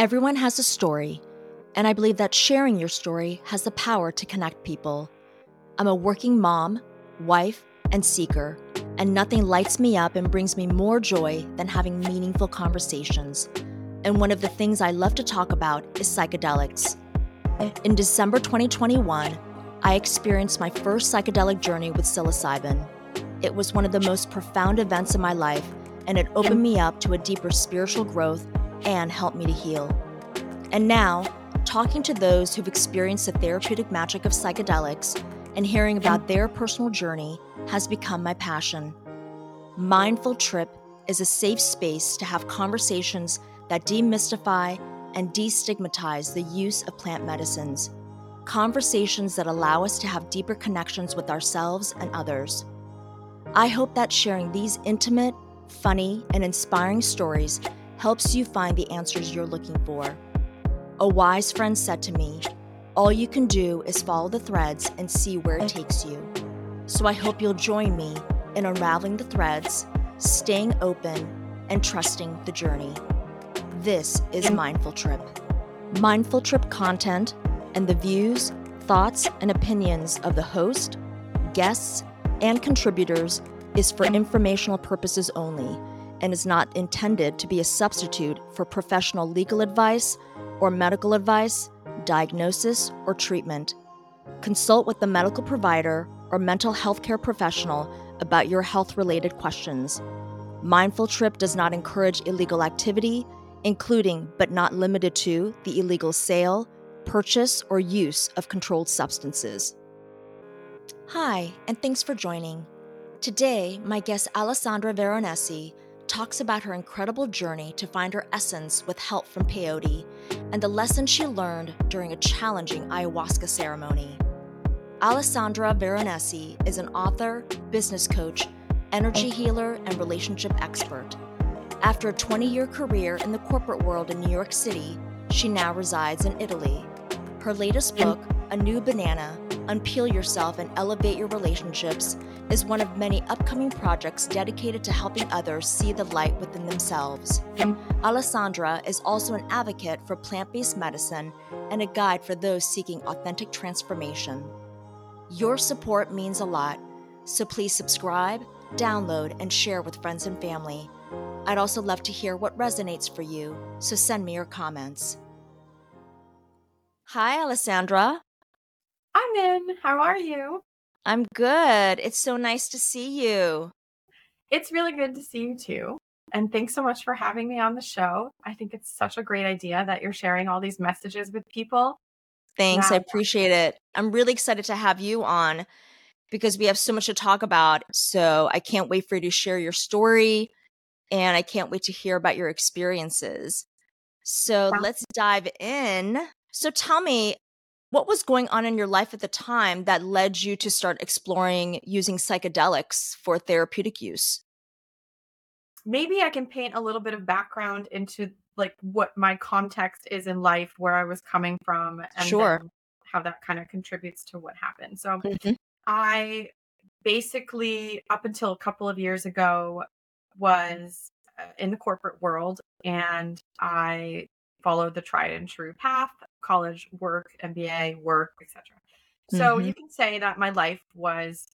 Everyone has a story, and I believe that sharing your story has the power to connect people. I'm a working mom, wife, and seeker, and nothing lights me up and brings me more joy than having meaningful conversations. And one of the things I love to talk about is psychedelics. In December 2021, I experienced my first psychedelic journey with psilocybin. It was one of the most profound events in my life, and it opened me up to a deeper spiritual growth and helped me to heal. And now, talking to those who've experienced the therapeutic magic of psychedelics and hearing about their personal journey has become my passion. Mindful Trip is a safe space to have conversations that demystify and destigmatize the use of plant medicines. Conversations that allow us to have deeper connections with ourselves and others. I hope that sharing these intimate, funny, and inspiring stories helps you find the answers you're looking for. A wise friend said to me, All you can do is follow the threads and see where it takes you. So I hope you'll join me in unraveling the threads, staying open, and trusting the journey. This is Mindful Trip. Mindful Trip content and the views, thoughts, and opinions of the host, guests, and contributors is for informational purposes only and is not intended to be a substitute for professional legal advice or medical advice, diagnosis, or treatment. Consult with the medical provider or mental health care professional about your health related questions. Mindful Trip does not encourage illegal activity, including but not limited to the illegal sale, purchase, or use of controlled substances. Hi, and thanks for joining. Today, my guest Alessandra Veronesi talks about her incredible journey to find her essence with help from peyote and the lessons she learned during a challenging ayahuasca ceremony. Alessandra Veronesi is an author, business coach, energy healer, and relationship expert. After a 20 year career in the corporate world in New York City, she now resides in Italy. Her latest book, A New Banana Unpeel Yourself and Elevate Your Relationships, is one of many upcoming projects dedicated to helping others see the light within themselves. Alessandra is also an advocate for plant based medicine and a guide for those seeking authentic transformation. Your support means a lot, so please subscribe, download, and share with friends and family. I'd also love to hear what resonates for you, so send me your comments. Hi, Alessandra. I'm in. How are you? I'm good. It's so nice to see you. It's really good to see you too. And thanks so much for having me on the show. I think it's such a great idea that you're sharing all these messages with people. Thanks. I appreciate it. I'm really excited to have you on because we have so much to talk about. So I can't wait for you to share your story and I can't wait to hear about your experiences. So let's dive in. So tell me, what was going on in your life at the time that led you to start exploring using psychedelics for therapeutic use? Maybe I can paint a little bit of background into like what my context is in life, where I was coming from, and sure. how that kind of contributes to what happened. So mm-hmm. I basically, up until a couple of years ago, was uh, in the corporate world and I followed the tried and true path college work mba work etc so mm-hmm. you can say that my life was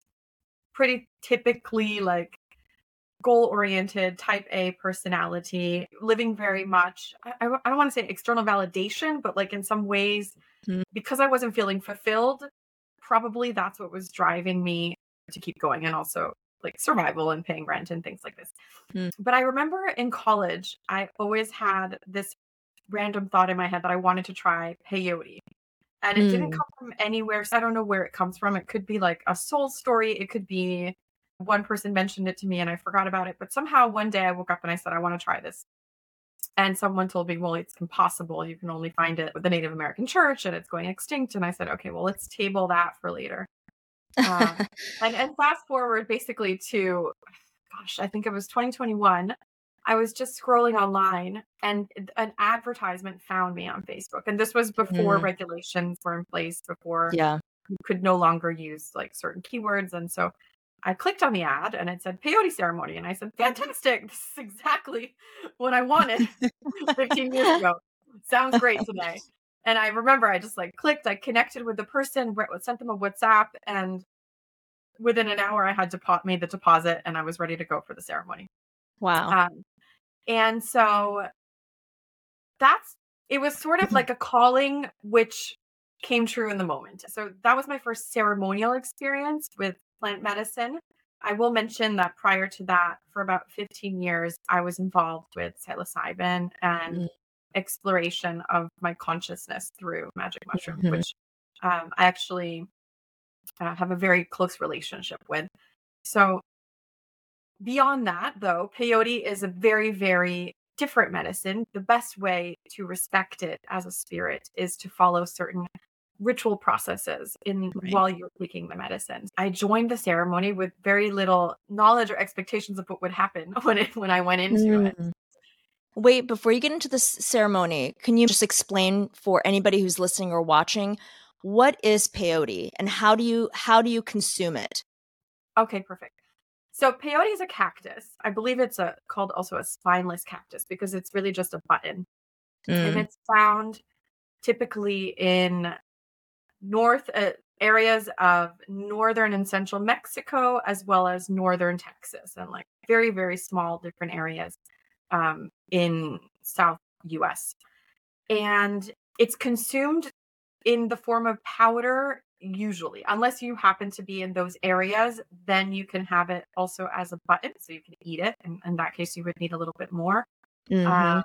pretty typically like goal oriented type a personality living very much i, I don't want to say external validation but like in some ways mm-hmm. because i wasn't feeling fulfilled probably that's what was driving me to keep going and also like survival and paying rent and things like this. Mm. But I remember in college, I always had this random thought in my head that I wanted to try peyote. And it mm. didn't come from anywhere. So I don't know where it comes from. It could be like a soul story. It could be one person mentioned it to me and I forgot about it. But somehow one day I woke up and I said, I want to try this. And someone told me, well, it's impossible. You can only find it with the Native American church and it's going extinct. And I said, okay, well, let's table that for later. Uh, and, and fast forward basically to, gosh, I think it was 2021. I was just scrolling online and an advertisement found me on Facebook. And this was before mm. regulations were in place, before yeah. you could no longer use like certain keywords. And so I clicked on the ad and it said peyote ceremony. And I said, fantastic. This is exactly what I wanted 15 years ago. sounds great today. and I remember I just like clicked, I connected with the person, sent them a WhatsApp, and within an hour I had depo- made the deposit and I was ready to go for the ceremony. Wow. Um, and so that's it was sort of like a calling which came true in the moment. So that was my first ceremonial experience with plant medicine. I will mention that prior to that, for about 15 years, I was involved with psilocybin and mm-hmm. exploration of my consciousness through magic mushroom, mm-hmm. which um, I actually uh, have a very close relationship with. So, beyond that, though, peyote is a very, very different medicine. The best way to respect it as a spirit is to follow certain ritual processes in right. while you're taking the medicine. I joined the ceremony with very little knowledge or expectations of what would happen when it when I went into mm. it. Wait, before you get into the ceremony, can you just explain for anybody who's listening or watching what is peyote and how do you how do you consume it? Okay, perfect. So peyote is a cactus. I believe it's a called also a spineless cactus because it's really just a button. Mm. And it's found typically in north uh, areas of northern and central Mexico, as well as northern Texas, and like very, very small different areas um, in South US. And it's consumed in the form of powder, usually, unless you happen to be in those areas, then you can have it also as a button. So you can eat it. And in that case, you would need a little bit more. Mm-hmm. Um,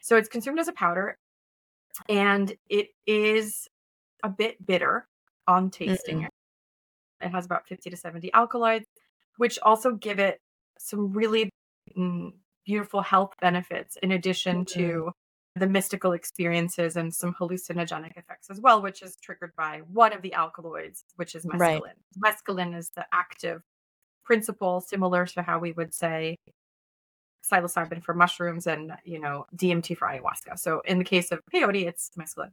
so it's consumed as a powder. And it is a bit bitter on tasting mm-hmm. it. It has about 50 to 70 alkaloids, which also give it some really mm, beautiful health benefits in addition mm-hmm. to the mystical experiences and some hallucinogenic effects as well, which is triggered by one of the alkaloids, which is mescaline. Right. Mescaline is the active principle, similar to how we would say psilocybin for mushrooms and you know DMT for ayahuasca. So in the case of peyote, it's mescaline.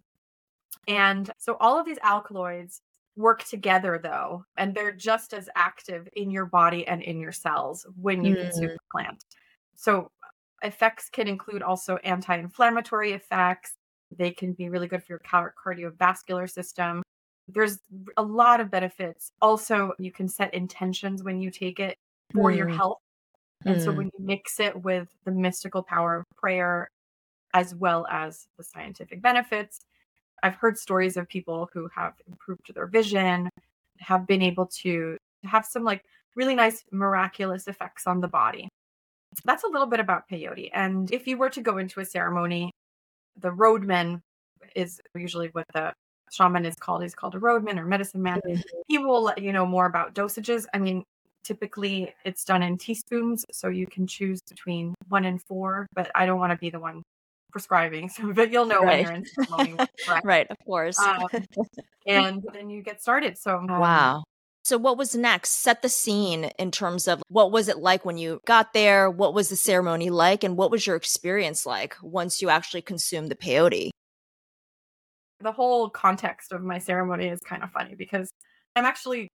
And so all of these alkaloids work together though, and they're just as active in your body and in your cells when you mm. consume the plant. So effects can include also anti-inflammatory effects. They can be really good for your cardiovascular system. There's a lot of benefits. Also, you can set intentions when you take it for mm. your health. And mm. so when you mix it with the mystical power of prayer as well as the scientific benefits, I've heard stories of people who have improved their vision, have been able to have some like really nice miraculous effects on the body. That's a little bit about peyote. And if you were to go into a ceremony, the roadman is usually what the shaman is called. He's called a roadman or medicine man. Mm-hmm. He will let you know more about dosages. I mean, typically it's done in teaspoons, so you can choose between one and four, but I don't want to be the one prescribing. So, but you'll know right. when you're in ceremony. right, of course. Um, and then you get started. So, um, wow. So, what was next? Set the scene in terms of what was it like when you got there? What was the ceremony like? And what was your experience like once you actually consumed the peyote? The whole context of my ceremony is kind of funny because I'm actually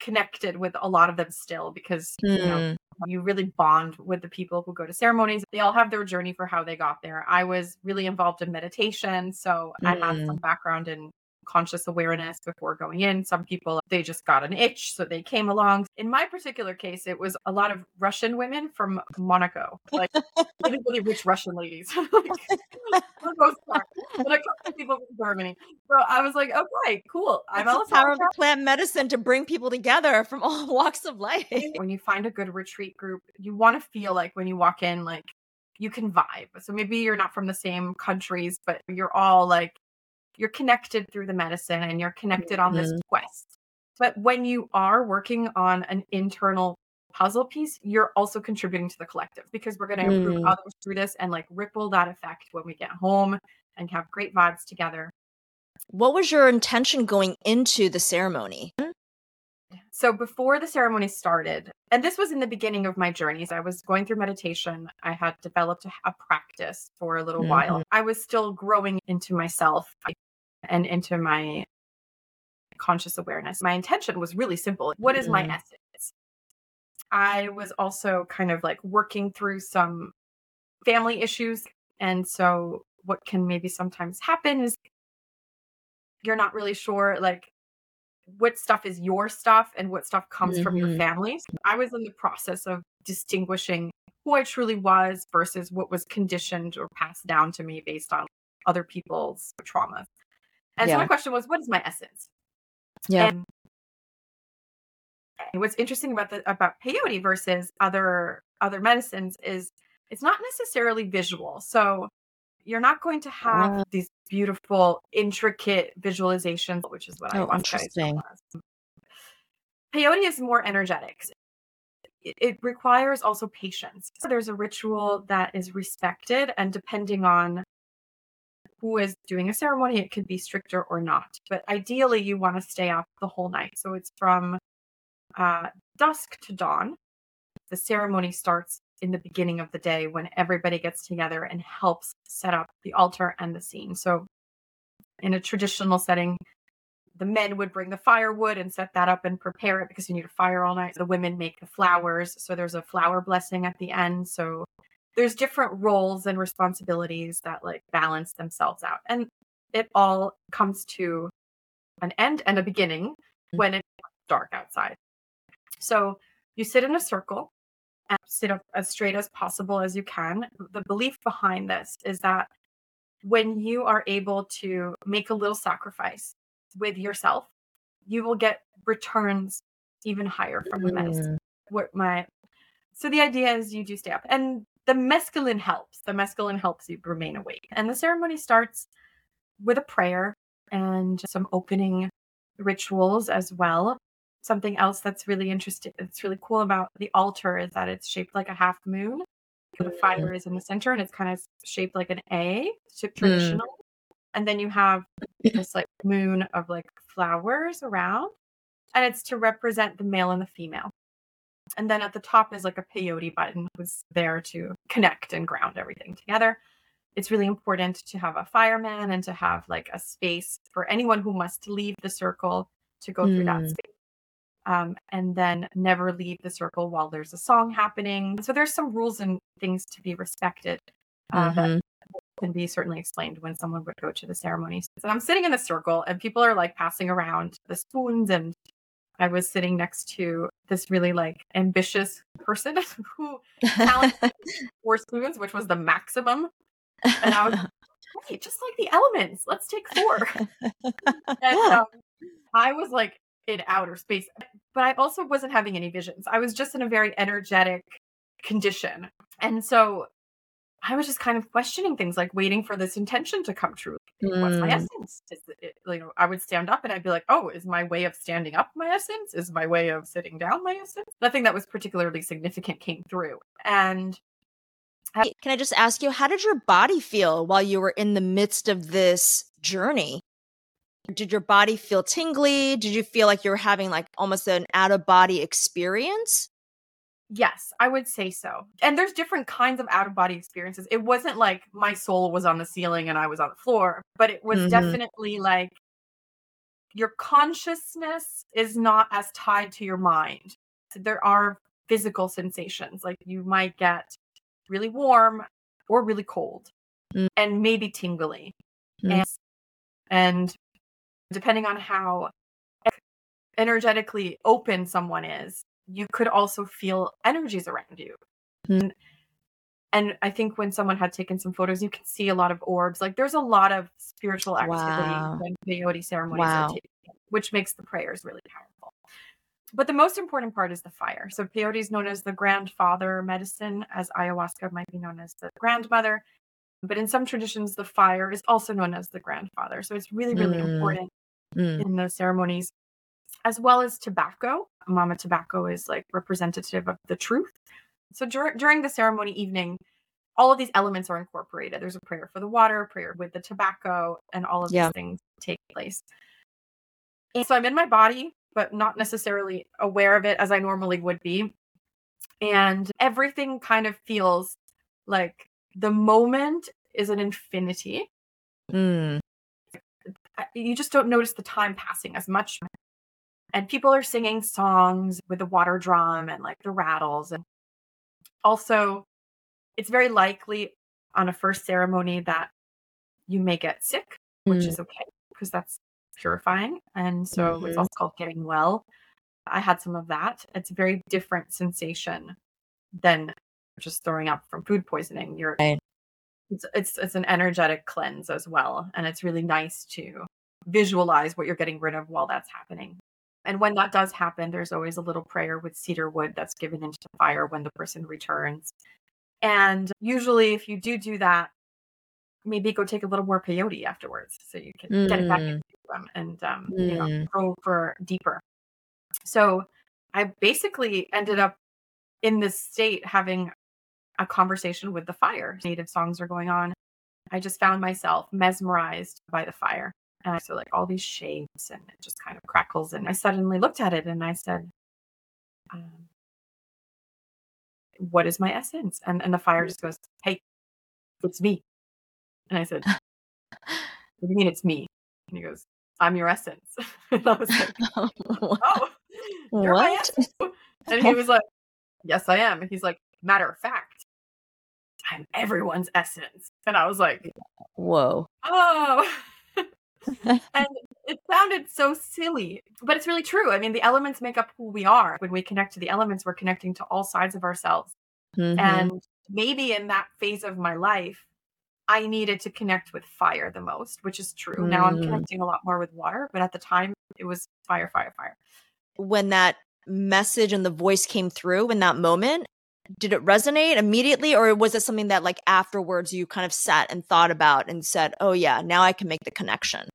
connected with a lot of them still because mm. you know hmm. you really bond with the people who go to ceremonies they all have their journey for how they got there i was really involved in meditation so mm. i have some hmm. background in conscious awareness before going in. Some people, they just got an itch, so they came along. In my particular case, it was a lot of Russian women from Monaco, like really, really rich Russian ladies. for the most part, but a couple people from Germany. So I was like, okay, cool. I'm all power of plant medicine to bring people together from all walks of life. When you find a good retreat group, you want to feel like when you walk in, like you can vibe. So maybe you're not from the same countries, but you're all like you're connected through the medicine and you're connected on this mm-hmm. quest. But when you are working on an internal puzzle piece, you're also contributing to the collective because we're going to improve mm. others through this and like ripple that effect when we get home and have great vibes together. What was your intention going into the ceremony? So before the ceremony started, and this was in the beginning of my journeys, I was going through meditation. I had developed a, practice for a little mm-hmm. while. I was still growing into myself and into my conscious awareness. My intention was really simple. What is my mm-hmm. essence? I was also kind of like working through some family issues. And so what can maybe sometimes happen is you're not really sure like what stuff is your stuff and what stuff comes mm-hmm. from your mm-hmm. family. I was in the process of distinguishing who I truly was versus what was conditioned or passed down to me based on other people's traumas. And yeah. so my question was, what is my essence? Yeah. And what's interesting about the about peyote versus other other medicines is it's not necessarily visual. So you're not going to have uh, these beautiful, intricate visualizations, which is what oh, I want interesting. Peyote is more energetic. It, it requires also patience. So there's a ritual that is respected, and depending on who is doing a ceremony, it could be stricter or not. But ideally, you want to stay up the whole night. So it's from uh, dusk to dawn. The ceremony starts in the beginning of the day when everybody gets together and helps set up the altar and the scene. So, in a traditional setting, the men would bring the firewood and set that up and prepare it because you need a fire all night. The women make the flowers. So, there's a flower blessing at the end. So, there's different roles and responsibilities that like balance themselves out. And it all comes to an end and a beginning mm. when it's dark outside. So, you sit in a circle and sit up as straight as possible as you can. The belief behind this is that when you are able to make a little sacrifice with yourself, you will get returns even higher from the medicine. Mm. What my so the idea is you do stay up and the mescaline helps. The mescaline helps you remain awake. And the ceremony starts with a prayer and some opening rituals as well something else that's really interesting it's really cool about the altar is that it's shaped like a half moon the fire is in the center and it's kind of shaped like an a hmm. traditional mm. and then you have this like moon of like flowers around and it's to represent the male and the female and then at the top is like a peyote button was there to connect and ground everything together it's really important to have a fireman and to have like a space for anyone who must leave the circle to go mm. through that hmm. space um, and then never leave the circle while there's a song happening. So there's some rules and things to be respected uh, mm-hmm. that can be certainly explained when someone would go to the ceremony. So I'm sitting in the circle and people are like passing around the spoons and I was sitting next to this really like ambitious person who challenged four spoons, which was the maximum. And I was like, hey, just like the elements, let's take four. and um, I was like in outer space. But I also wasn't having any visions. I was just in a very energetic condition. And so I was just kind of questioning things, like waiting for this intention to come true. Mm. What's my mm. essence? Is it, you know, I would stand up and I'd be like, "Oh, is my way of standing up my essence? Is my way of sitting down my essence?" Nothing that was particularly significant came through. And can I just ask you, how did your body feel while you were in the midst of this journey? Did your body feel tingly? Did you feel like you were having like almost an out of body experience? Yes, I would say so. And there's different kinds of out of body experiences. It wasn't like my soul was on the ceiling and I was on the floor, but it was mm-hmm. definitely like your consciousness is not as tied to your mind. There are physical sensations, like you might get really warm or really cold mm. and maybe tingly. Mm. And, and depending on how energetically open someone is, you could also feel energies around you. Mm. And I think when someone had taken some photos, you can see a lot of orbs. Like there's a lot of spiritual activity wow. when peyote ceremonies wow. are taken, which makes the prayers really powerful. But the most important part is the fire. So peyote is known as the grandfather medicine, as ayahuasca might be known as the grandmother. But in some traditions, the fire is also known as the grandfather. So it's really, really mm. important mm. in those ceremonies, as well as tobacco. Mama tobacco is like representative of the truth. So dur- during the ceremony evening, all of these elements are incorporated. There's a prayer for the water, a prayer with the tobacco, and all of yeah. these things take place. And so I'm in my body, but not necessarily aware of it as I normally would be. And everything kind of feels like the moment is an infinity. Mm you just don't notice the time passing as much. And people are singing songs with the water drum and like the rattles. And also, it's very likely on a first ceremony that you may get sick, which Mm. is okay because that's purifying. And so it's Mhm. also called getting well. I had some of that. It's a very different sensation than just throwing up from food poisoning. You're Right. it's it's it's an energetic cleanse as well. And it's really nice to visualize what you're getting rid of while that's happening. And when that does happen, there's always a little prayer with cedar wood that's given into the fire when the person returns. And usually, if you do do that, maybe go take a little more peyote afterwards so you can get it back Mm. into them and um, you know Mm. go for deeper. So I basically ended up in this state having a conversation with the fire. Native songs are going on. I just found myself mesmerized by the fire. And saw like all these shapes and it just kind of crackles. And I suddenly looked at it and I said, um, What is my essence? And, and the fire just goes, Hey, it's me. And I said, What do you mean it's me? And he goes, I'm your essence. and I was like, Oh, you're my what? And he was like, Yes, I am. And he's like, Matter of fact, I'm everyone's essence. And I was like, Whoa. Oh. And it sounded so silly, but it's really true. I mean, the elements make up who we are. When we connect to the elements, we're connecting to all sides of ourselves. Mhm. And maybe in that phase of my life, I needed to connect with fire the most, which is true. Now I'm Mm. connecting a lot more with water, but at the time it was fire, fire, fire. when that message and the voice came through in that moment, did it resonate immediately or was it something that like afterwards you kind of sat and thought about and said, "Oh yeah, now I can make the connection."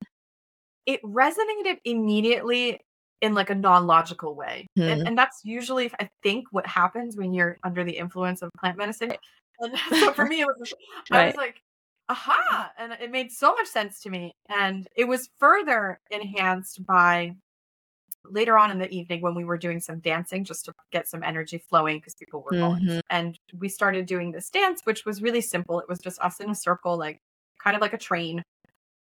It resonated immediately in like a non-logical way. Hmm. And, and that's usually I think what happens when you're under the influence of plant medicine. And so for me it was I was like, aha. And it made so much sense to me. And it was further enhanced by later on in the evening when we were doing some dancing just to get some energy flowing because people were going. Mhm. And we started doing this dance, which was really simple. It was just us in a circle, like kind of like a train,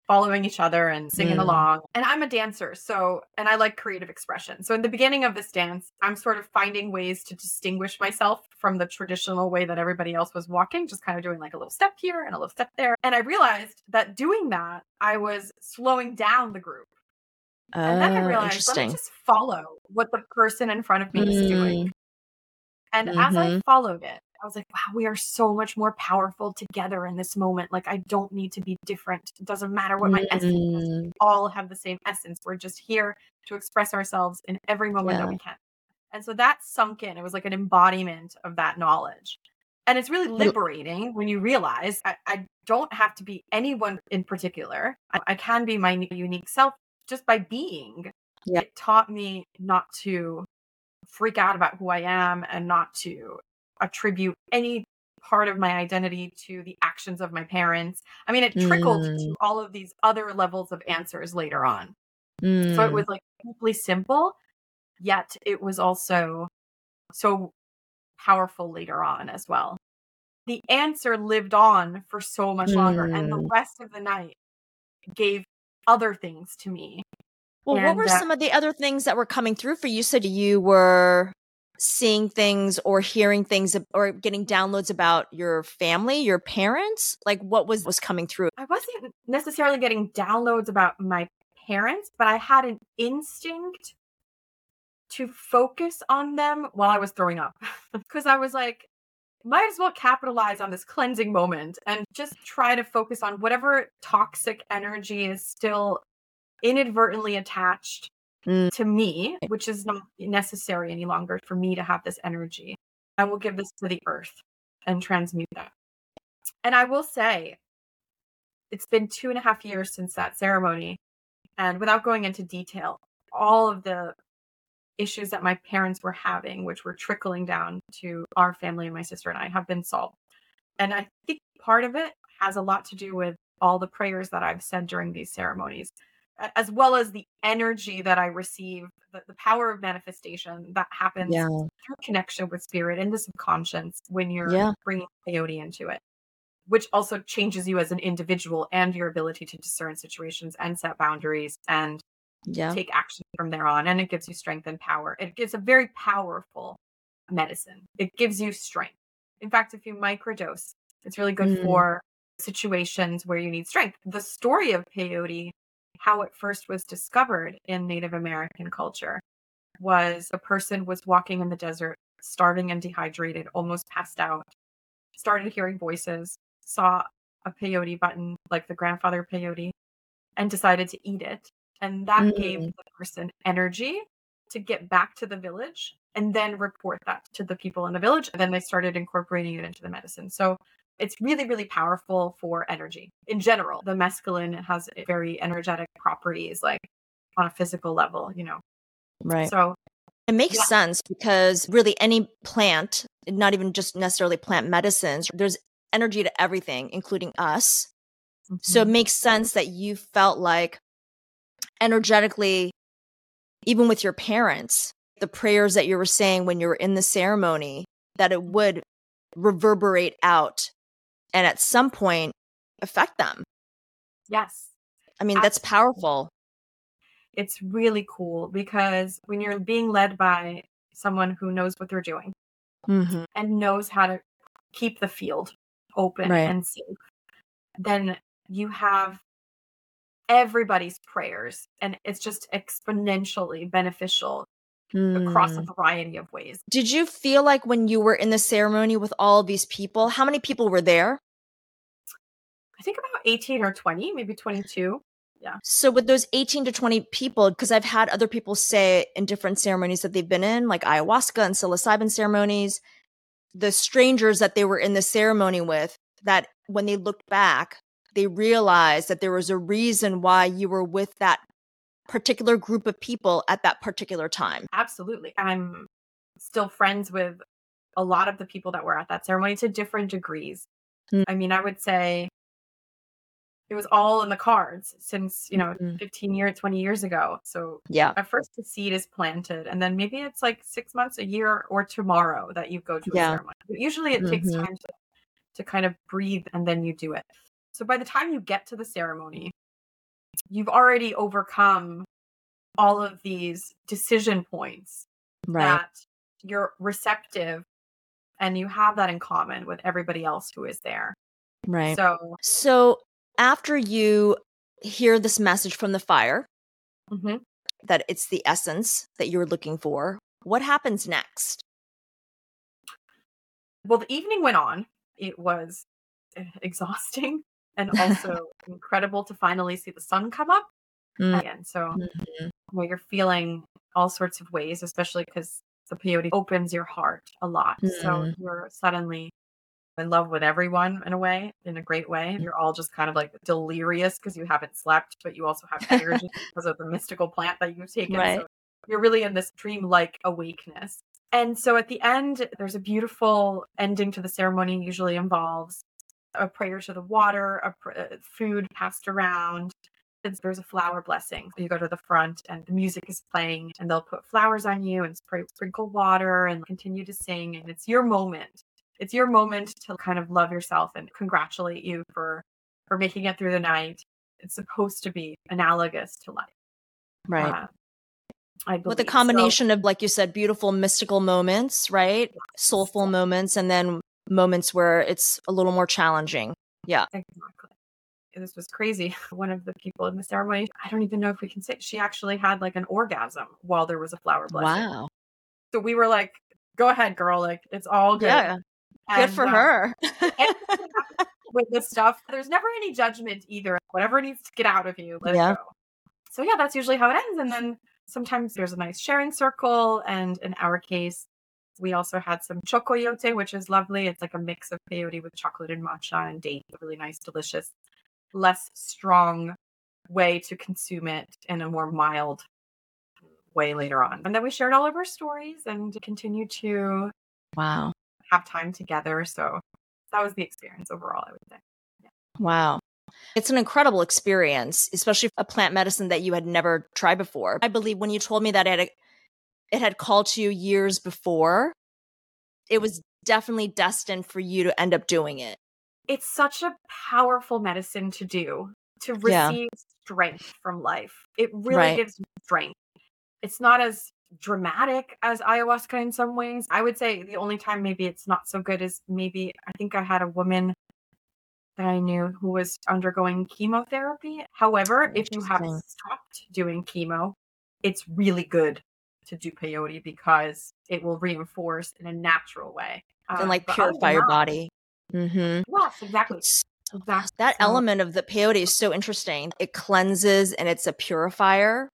following each other and singing Mm. along. And I'm a dancer, so and I like creative expression. So in the beginning of this dance, I'm sort of finding ways to distinguish myself from the traditional way that everybody else was walking, just kind of doing like a little step here and a little step there. And I realized that doing that, I was slowing down the group. And then I Oh, realized, let me just follow what the person in front of me is doing. Mm. And as I Mhm. followed it, I was like, wow, we are so much more powerful together in this moment. Like, I don't need to be different. It doesn't matter what my essence is. Mm. We all have the same essence. We're just here to express ourselves in every moment that we can. And so that sunk in. It was like an embodiment of that knowledge. And it's really liberating when you realize I, I don't have to be anyone in particular. I, I can be my unique self just by being. Yeah. It taught me not to freak out about who I am and not to attribute any part of my identity to the actions of my parents. I mean, it trickled Mm. to all of these other levels of answers later on. So it Mm. was like deeply simple, yet it was also so powerful later on as well. The answer lived on for so much longer, and the Mm. rest of the night gave other things to me. Well, what were uh, some of the other things that were coming through for you? You said you were seeing things or hearing things or getting downloads about your family, your parents. Like what was was coming through? I wasn't necessarily getting downloads about my parents, but I had an instinct to focus on them while I was throwing up. Because I was like, might as well capitalize on this cleansing moment and just try to focus on whatever toxic energy is still inadvertently attached Mm. to me, which is not necessary any longer for me to have this energy. I will give this to the earth and transmute that. And I will say, it's been two and a half years since that ceremony. And without going into detail, all of the issues that my parents were having, which were trickling down to our family and my sister and I, have been solved. And I think part of it has a lot to do with all the prayers that I've said during these ceremonies, as well as the energy that I receive, the, the power of manifestation that happens Yeah. through connection with spirit and the subconscious when you're Yeah. bringing peyote into it, which also changes you as an individual and your ability to discern situations and set boundaries and Yeah. take action from there on. And it gives you strength and power. It gives a very powerful medicine. It gives you strength. In fact, if you microdose, it's really good Mm. for situations where you need strength. The story of peyote, how it first was discovered in Native American culture, was a person was walking in the desert, starving and dehydrated, almost passed out, started hearing voices, saw a peyote button like the grandfather peyote, and decided to eat it. And that mm. gave the person energy to get back to the village and then report that to the people in the village. And then they started incorporating it into the medicine. So it's really, really powerful for energy in general. The mescaline has very energetic properties, like on a physical level, you know. Right. So it makes yeah. sense because really any plant, not even just necessarily plant medicines, there's energy to everything, including us. Mm-hmm. So it mm-hmm. makes sense that you felt like energetically, even with your parents, the prayers that you were saying when you were in the ceremony, that it would reverberate out and at some point affect them. Yes. I mean, Absolutely. that's powerful. It's really cool because when you're being led by someone who knows what they're doing mm-hmm. and knows how to keep the field open right. and safe, then you have everybody's prayers and it's just exponentially beneficial mm. across a hmm. variety of ways. Did you feel like when you were in the ceremony with all these people, how many people were there? I think about 18 or 20, maybe 22. Yeah. So with those 18 to 20 people, because I've had other people say in different ceremonies that they've been in, like ayahuasca and psilocybin ceremonies, the strangers that they were in the ceremony with, that when they looked back, they realized that there was a reason why you were with that particular group of people at that particular time. Absolutely. I'm still friends with a lot of the people that were at that ceremony to different degrees. Mm. I mean, I would say it was all in the cards since, you know, mm-hmm. 15 years, 20 years ago. So, yeah. At first, the seed is planted, and then maybe it's like six months, a year, or tomorrow that you go to yeah. a ceremony. But usually, it mm-hmm. takes time to, to kind of breathe and then you do it. So, by the time you get to the ceremony, you've already overcome all of these decision points right. that you're receptive and you have that in common with everybody else who is there. Right. So, so after you hear this message from the fire, mm-hmm. that it's the essence that you're looking for, what happens next? Well, the evening went on. It was eh, exhausting and also incredible to finally see the sun come up mm. again. So mm-hmm. where you're feeling all sorts of ways, especially because the peyote opens your heart a lot. Mm. So you're suddenly in love with everyone in a way, in a great way. You're all just kind of like delirious because you haven't slept, but you also have energy because of the mystical plant that you've taken. Right. So you're really in this dream-like awakeness. And so at the end, there's a beautiful ending to the ceremony, usually involves a prayer to the water, a pr- uh, food passed around. There's a flower blessing. You go to the front and the music is playing, and they'll put flowers on you and spray, sprinkle water and continue to sing. And it's your moment. It's your moment to kind of love yourself and congratulate you for for making it through the night. It's supposed to be analogous to life, right? Uh, with a combination so, of like you said beautiful mystical moments right soulful moments and then moments where it's a little more challenging. Yeah. Exactly. This was crazy. One of the people in the ceremony, I don't even know if we can say, she actually had like an orgasm while there was a flower blessing. Wow. So we were like, go ahead, girl. Like, it's all good. Yeah. And, good for uh, her. with this stuff, there's never any judgment either. Whatever needs to get out of you, let yeah. it go. So yeah, that's usually how it ends. And then sometimes there's a nice sharing circle. And in our case, we also had some chocoyote, which is lovely. It's like a mix of peyote with chocolate and matcha and date. A really nice, delicious, less strong way to consume it in a more mild way later on. And then we shared all of our stories and continued to wow have time together. So that was the experience overall, I would say. Yeah. Wow. It's an incredible experience, especially a plant medicine that you had never tried before. I believe when you told me that it it had called to you years before, it was definitely destined for you to end up doing it. It's such a powerful medicine to do to receive yeah. strength from life. It really right. gives strength. It's not as dramatic as ayahuasca in some ways. I would say the only time maybe it's not so good is maybe I think I had a woman that I knew who was undergoing chemotherapy. However, if you have stopped doing chemo, it's really good to do peyote because it will reinforce in a natural way and um, like purify your body. Mm-hmm. Yes, exactly. exactly. That element of the peyote is so interesting. It cleanses and it's a purifier.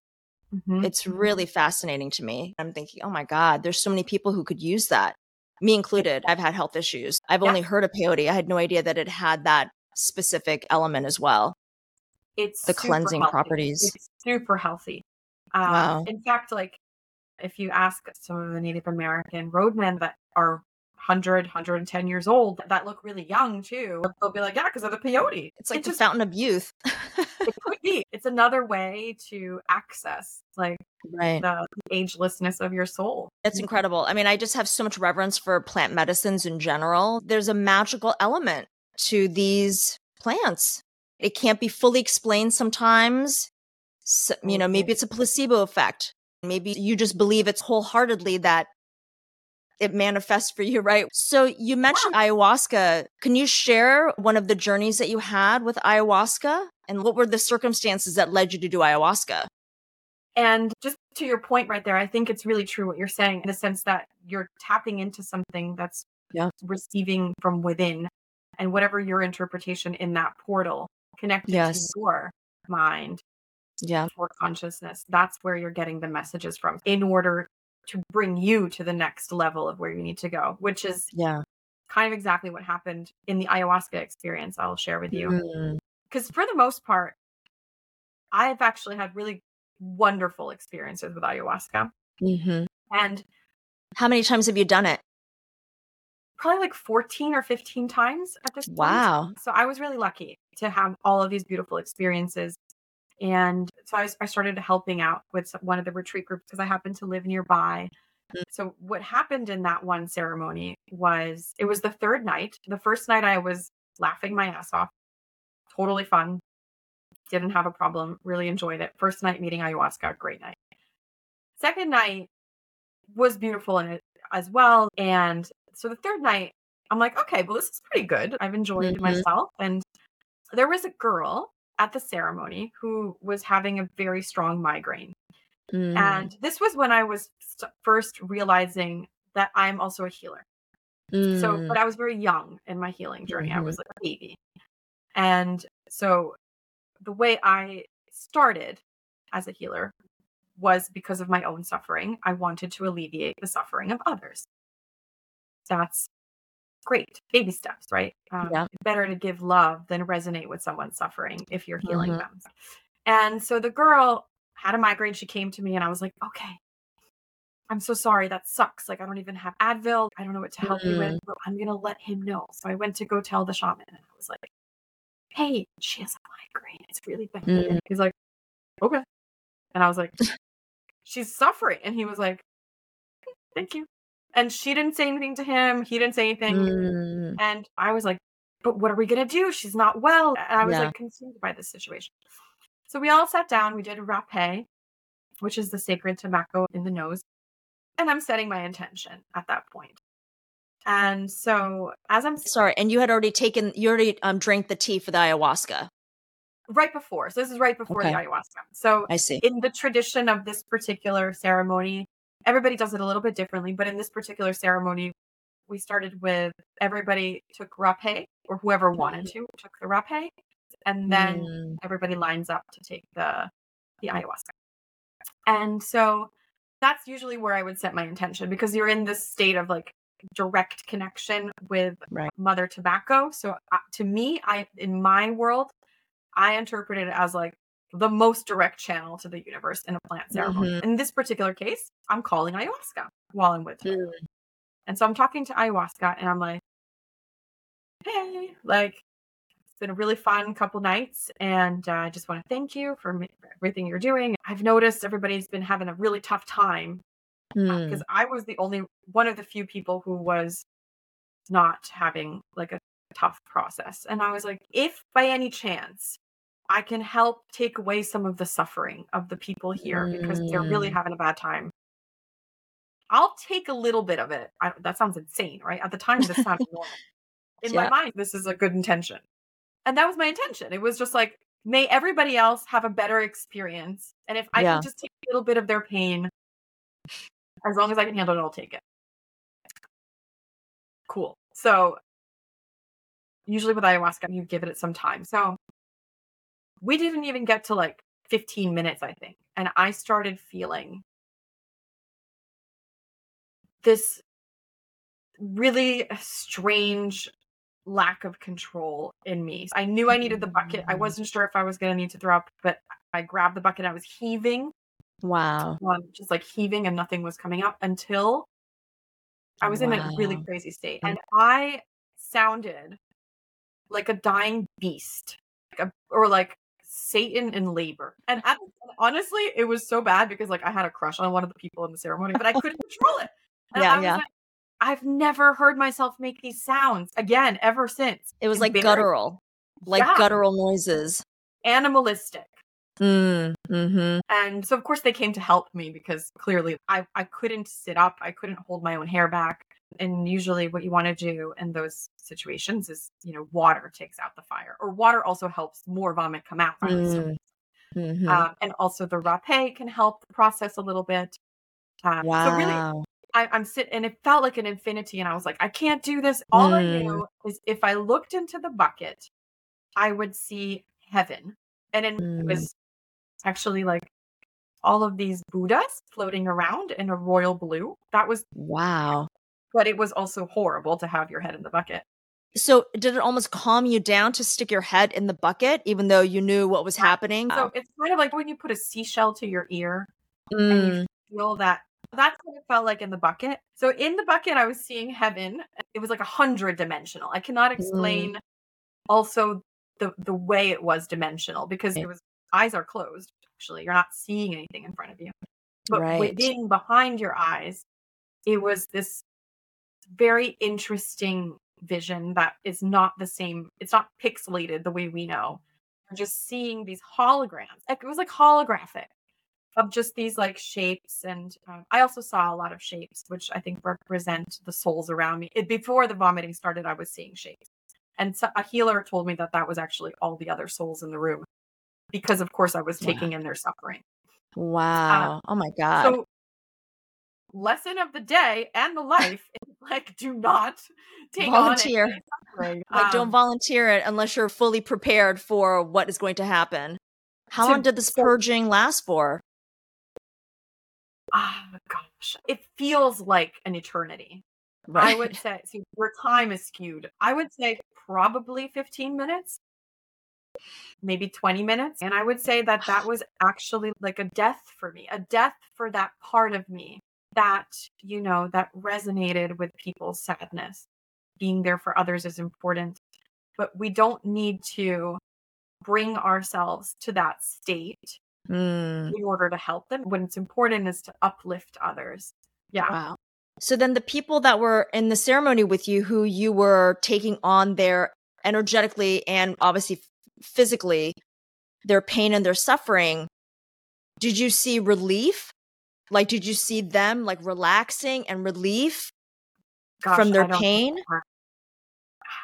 Mm-hmm. It's really fascinating to me. I'm thinking, oh my God, there's so many people who could use that. Me included. I've had health issues. I've yeah. only heard of peyote. I had no idea that it had that specific element as well. It's the cleansing healthy. properties. It's super healthy. Um, wow. In fact, like if you ask some of the Native American roadmen that are 100, 110 years old that look really young too. They'll be like, yeah, because of the peyote. It's like the just, fountain of youth. it could be. It's another way to access like right. the agelessness of your soul. It's incredible. I mean, I just have so much reverence for plant medicines in general. There's a magical element to these plants. It can't be fully explained sometimes. So, you know, mm-hmm. maybe it's a placebo effect. Maybe you just believe it's wholeheartedly that it manifests for you, right? So you mentioned ayahuasca. Can you share one of the journeys that you had with ayahuasca and what were the circumstances that led you to do ayahuasca? And just to your point right there, I think it's really true what you're saying in the sense that you're tapping into something that's yeah. receiving from within and whatever your interpretation in that portal connected yes. to your mind yeah for consciousness that's where you're getting the messages from in order to bring you to the next level of where you need to go, which is yeah, kind of exactly what happened in the ayahuasca experience I'll share with you. Because mm. for the most part, I've actually had really wonderful experiences with ayahuasca. Mm-hmm. And how many times have you done it? Probably like 14 or 15 times at this point. Wow. So I was really lucky to have all of these beautiful experiences and so I, I started helping out with one of the retreat groups because I happened to live nearby. Mm. So what happened in that one ceremony was it was the third night. The first night I was laughing my ass off. Totally fun. Didn't have a problem. Really enjoyed it. First night meeting ayahuasca, great night. Second night was beautiful in it as well. And so the third night, I'm like, okay, well, this is pretty good. I've enjoyed mm-hmm. myself. And there was a girl at the ceremony who was having a very strong migraine. Mm. And this was when I was st- first realizing that I'm also a healer. Mm. So, but I was very young in my healing journey. Mm-hmm. I was like a baby. And so the way I started as a healer was because of my own suffering. I wanted to alleviate the suffering of others. That's great baby steps right um, yeah. better to give love than resonate with someone suffering if you're healing mm-hmm. them and so the girl had a migraine she came to me and i was like okay i'm so sorry that sucks like i don't even have advil i don't know what to help mm-hmm. you with mm-hmm. but i'm gonna let him know so i went to go tell the shaman and i was like hey she has a migraine it's really bad mm-hmm. he's like okay and i was like she's suffering and he was like thank you and she didn't say anything to him. He didn't say anything. Mm. And I was like, but what are we going to do? She's not well. And I was yeah. like consumed by this situation. So we all sat down. We did a rapé, which is the sacred tobacco in the nose. And I'm setting my intention at that point. And so as I'm sorry, and you had already taken, you already um, drank the tea for the ayahuasca. Right before. So this is right before okay. the ayahuasca. So I see. In the tradition of this particular ceremony, everybody does it a little bit differently, but in this particular ceremony, we started with everybody took rapé or whoever wanted to took the rapé, and then mm. everybody lines up to take the the ayahuasca. And so that's usually where I would set my intention because you're in this state of like direct connection with right. mother tobacco. So uh, to me, I in my world, I interpret it as like the most direct channel to the universe in a plant ceremony. Mm-hmm. In this particular case, I'm calling ayahuasca while I'm with her. Mm. And so I'm talking to ayahuasca and I'm like, hey, like, it's been a really fun couple nights. And uh, I just want to thank you for, for everything you're doing. I've noticed everybody's been having a really tough time because mm. uh, I was the only one of the few people who was not having like a tough process. And I was like, if by any chance I can help take away some of the suffering of the people here mm. because they're really mm. having a bad time. I'll take a little bit of it. I, that sounds insane, right? At the time, this sounded normal. In yeah. my mind, this is a good intention. And that was my intention. It was just like, may everybody else have a better experience. And if I Yeah. can just take a little bit of their pain, as long as I can handle it, I'll take it. Cool. So usually with ayahuasca, you give it some time. So we didn't even get to like 15 minutes, I think. And I started feeling this really strange lack of control in me. I knew I needed the bucket. I wasn't sure if I was going to need to throw up, but I grabbed the bucket. I was heaving, Wow. um, just like heaving, and nothing was coming up until I was in a really crazy state. And I sounded like a dying beast, like a, or like Satan in labor. And at, honestly, it was so bad because like I had a crush on one of the people in the ceremony, but I couldn't control it. And Yeah, I was yeah. like, I've never heard myself make these sounds again ever since. It was like guttural, like Yeah. guttural noises. animalistic. Mm, hmm And so of course they came to help me because clearly I, I couldn't sit up. I couldn't hold my own hair back. And usually what you want to do in those situations is, you know, water takes out the fire. Or water also helps more vomit come out. Mm, hmm Um, and also the rapé can help the process a little bit. Um, wow. So really I, I'm sitting and it felt like an infinity. And I was like, I can't do this. All I Mm. knew is if I looked into the bucket, I would see heaven. And it Mm. was actually like all of these Buddhas floating around in a royal blue. That was, wow. But it was also horrible to have your head in the bucket. So did it almost calm you down to stick your head in the bucket, even though you knew what was happening? So it's kind of like when you put a seashell to your ear and Mm, you feel that. That's what it felt like in the bucket. So in the bucket, I was seeing heaven. It was like a hundred dimensional. I cannot Mm. explain also the the way it was dimensional because it was eyes are closed. Actually, you're not seeing anything in front of you, but Right. within behind your eyes, it was this very interesting vision that is not the same. It's not pixelated the way we know. You're just seeing these holograms. It was like holographic of just these like shapes and um, i also saw a lot of shapes which i think represent the souls around me it, before the vomiting started i was seeing shapes and so, a healer told me that that was actually all the other souls in the room because of course i was Wow. taking in their suffering wow. oh my God. so lesson of the day and the life is like do not take Volunteer. on any suffering. like, don't Um, volunteer it unless you're fully prepared for what is going to happen. How To- long did this purging last for? ah gosh it feels like an eternity I would say, see, where time is skewed, I would say probably 15 minutes, maybe 20 minutes. And I would say that that was actually like a death for me, a death for that part of me that, you know, that resonated with people's sadness. Being there for others is important, but we don't need to bring ourselves to that state Mm, in order to help them. When it's important is to uplift others. Yeah. wow. So then the people that were in the ceremony with you, who you were taking on their energetically and obviously physically, their pain and their suffering, did you see relief? Like, did you see them like relaxing and relief Gosh, from their don't- pain?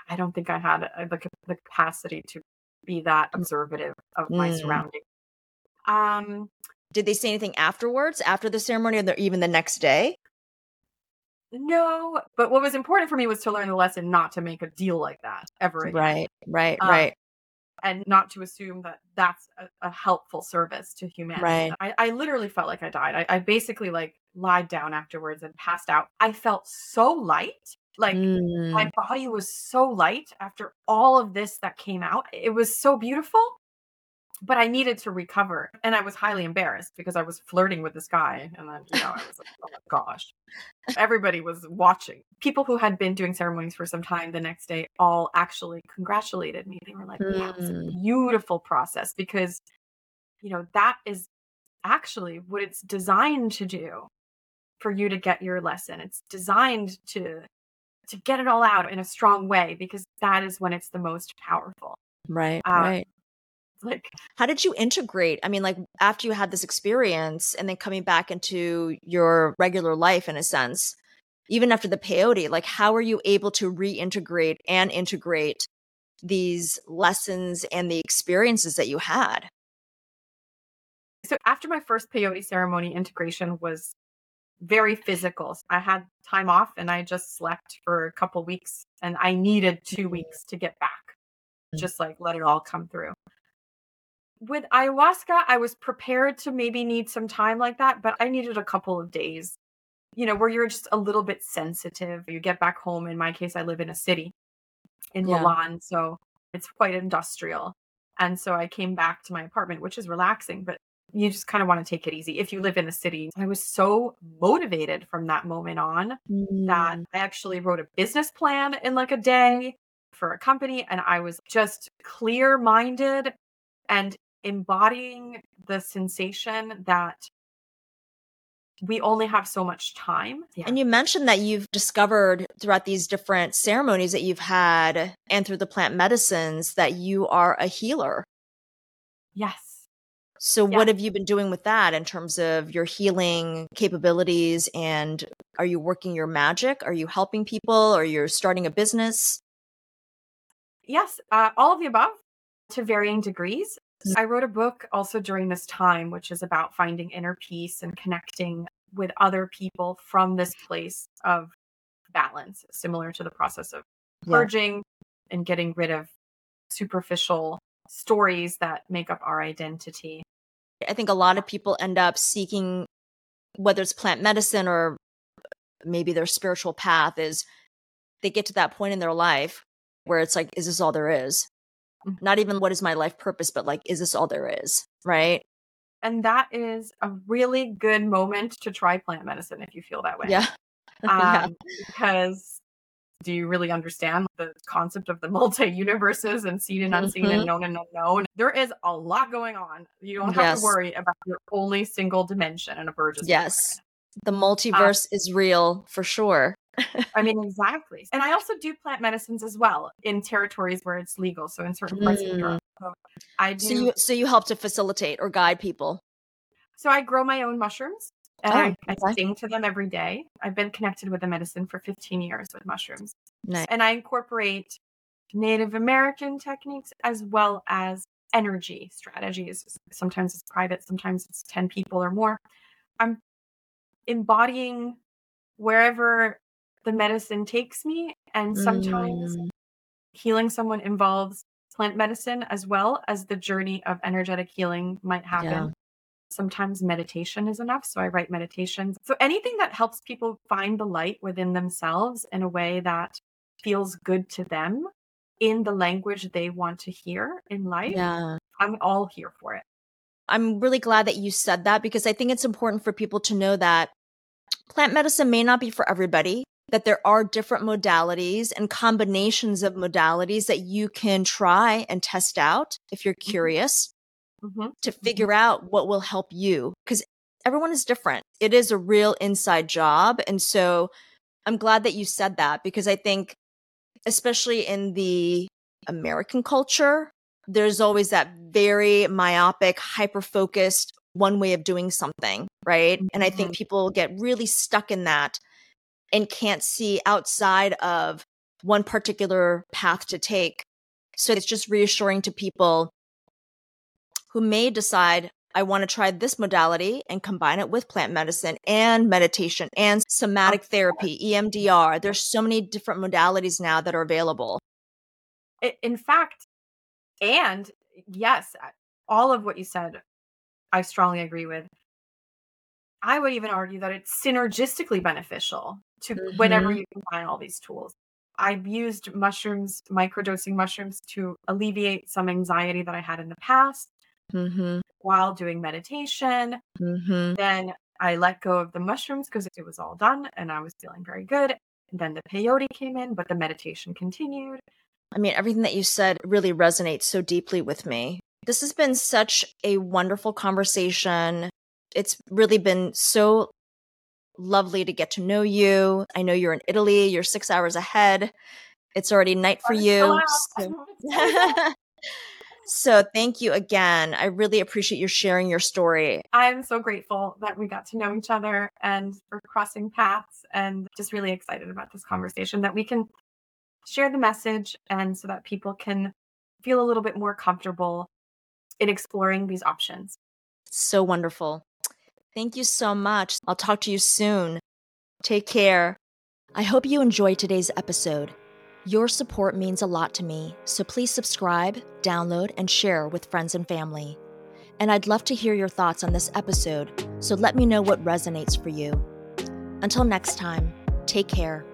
I don't think I had uh, the, the capacity to be that observative of my Mm. surroundings. Um, Did they say anything afterwards, after the ceremony, or the, even the next day? no, but what was important for me was to learn the lesson not to make a deal like that ever again, Right, right, Um, right. And not to assume that that's a, a helpful service to humanity. Right. I, I literally felt like I died. I, I basically like lied down afterwards and passed out. I felt so light, like Mm, my body was so light after all of this that came out. It was so beautiful, but I needed to recover. And I was highly embarrassed because I was flirting with this guy. And then, you know, I was like, oh my gosh. Everybody was watching. People who had been doing ceremonies for some time the next day all actually congratulated me. They were like, yeah, it was a Mm. beautiful process because, you know, that is actually what it's designed to do for you to get your lesson. It's designed to to get it all out in a strong way because that is when it's the most powerful. right, uh, right. Like How did you integrate? I mean, like after you had this experience and then coming back into your regular life in a sense, even after the peyote, like how are you able to reintegrate and integrate these lessons and the experiences that you had? So after my first peyote ceremony, integration was very physical. I had time off and I just slept for a couple weeks and I needed 2 mm-hmm. weeks to get back. Mm. Just like let it all come through. With ayahuasca, I was prepared to maybe need some time like that, but I needed a couple of days. You know, where you're just a little bit sensitive. You get back home. In my case, I live in a city in yeah. Milan, so it's quite industrial. And so I came back to my apartment, which is relaxing, but you just kind of want to take it easy if you live in a city. I was so motivated from that moment on mm. that I actually wrote a business plan in like a day for a company and I was just clear minded and embodying the sensation that we only have so much time. Yeah. And you mentioned that you've discovered throughout these different ceremonies that you've had and through the plant medicines that you are a healer. Yes. So, what have you been doing with that in terms of your healing capabilities? And are you working your magic? Are you helping people? Are you starting a business? Yes, uh, all of the above to varying degrees. I wrote a book also during this time, which is about finding inner peace and connecting with other people from this place of balance, similar to the process of purging yeah. and getting rid of superficial stories that make up our identity. I think a lot of people end up seeking, whether it's plant medicine or maybe their spiritual path, is they get to that point in their life where it's like, is this all there is? Not even what is my life purpose, but like, is this all there is? Right. And that is a really good moment to try plant medicine if you feel that way. Yeah. um, yeah. Because do you really understand the concept of the multi universes and seen and unseen mm-hmm. and known and unknown? There is a lot going on. You don't have yes. to worry about your only single dimension in a bird's Yes. The multiverse uh, is real for sure. I mean, exactly. And I also do plant medicines as well in territories where it's legal. So in certain parts mm. of Europe. So I do. So you, so you help to facilitate or guide people. So I grow my own mushrooms and oh, I, I okay. sing to them every day. I've been connected with the medicine for 15 years with mushrooms. Nice. And I incorporate Native American techniques as well as energy strategies. Sometimes it's private, sometimes it's 10 people or more. I'm embodying wherever the medicine takes me. And sometimes mm. healing someone involves plant medicine as well as the journey of energetic healing might happen. Yeah. Sometimes meditation is enough. So I write meditations. So anything that helps people find the light within themselves in a way that feels good to them in the language they want to hear in life. Yeah. I'm all here for it. I'm really glad that you said that because I think it's important for people to know that plant medicine may not be for everybody, that there are different modalities and combinations of modalities that you can try and test out if you're mm-hmm. curious mm-hmm. to mm-hmm. figure out what will help you because everyone is different. It is a real inside job. And so I'm glad that you said that because I think, especially in the American culture, there's always that very myopic, hyper focused one way of doing something, right? And I think mm-hmm. people get really stuck in that and can't see outside of one particular path to take. So it's just reassuring to people who may decide, I want to try this modality and combine it with plant medicine and meditation and somatic therapy, EMDR. There's so many different modalities now that are available. In fact, and yes, all of what you said, I strongly agree with. I would even argue that it's synergistically beneficial to mm-hmm. whenever you combine all these tools. I've used mushrooms, microdosing mushrooms to alleviate some anxiety that I had in the past mm-hmm. while doing meditation. Mm-hmm. Then I let go of the mushrooms because it was all done and I was feeling very good. And then the peyote came in, but the meditation continued. I mean, everything that you said really resonates so deeply with me. This has been such a wonderful conversation. It's really been so lovely to get to know you. I know you're in Italy, you're six hours ahead. It's already night for you. So. Uh, so thank you again. I really appreciate you sharing your story. I'm so grateful that we got to know each other and for crossing paths and just really excited about this conversation that we can share the message and so that people can feel a little bit more comfortable in exploring these options. So wonderful. Thank you so much. I'll talk to you soon. Take care. I hope you enjoyed today's episode. Your support means a lot to me, so please subscribe, download, and share with friends and family. And I'd love to hear your thoughts on this episode, so let me know what resonates for you. Until next time, take care.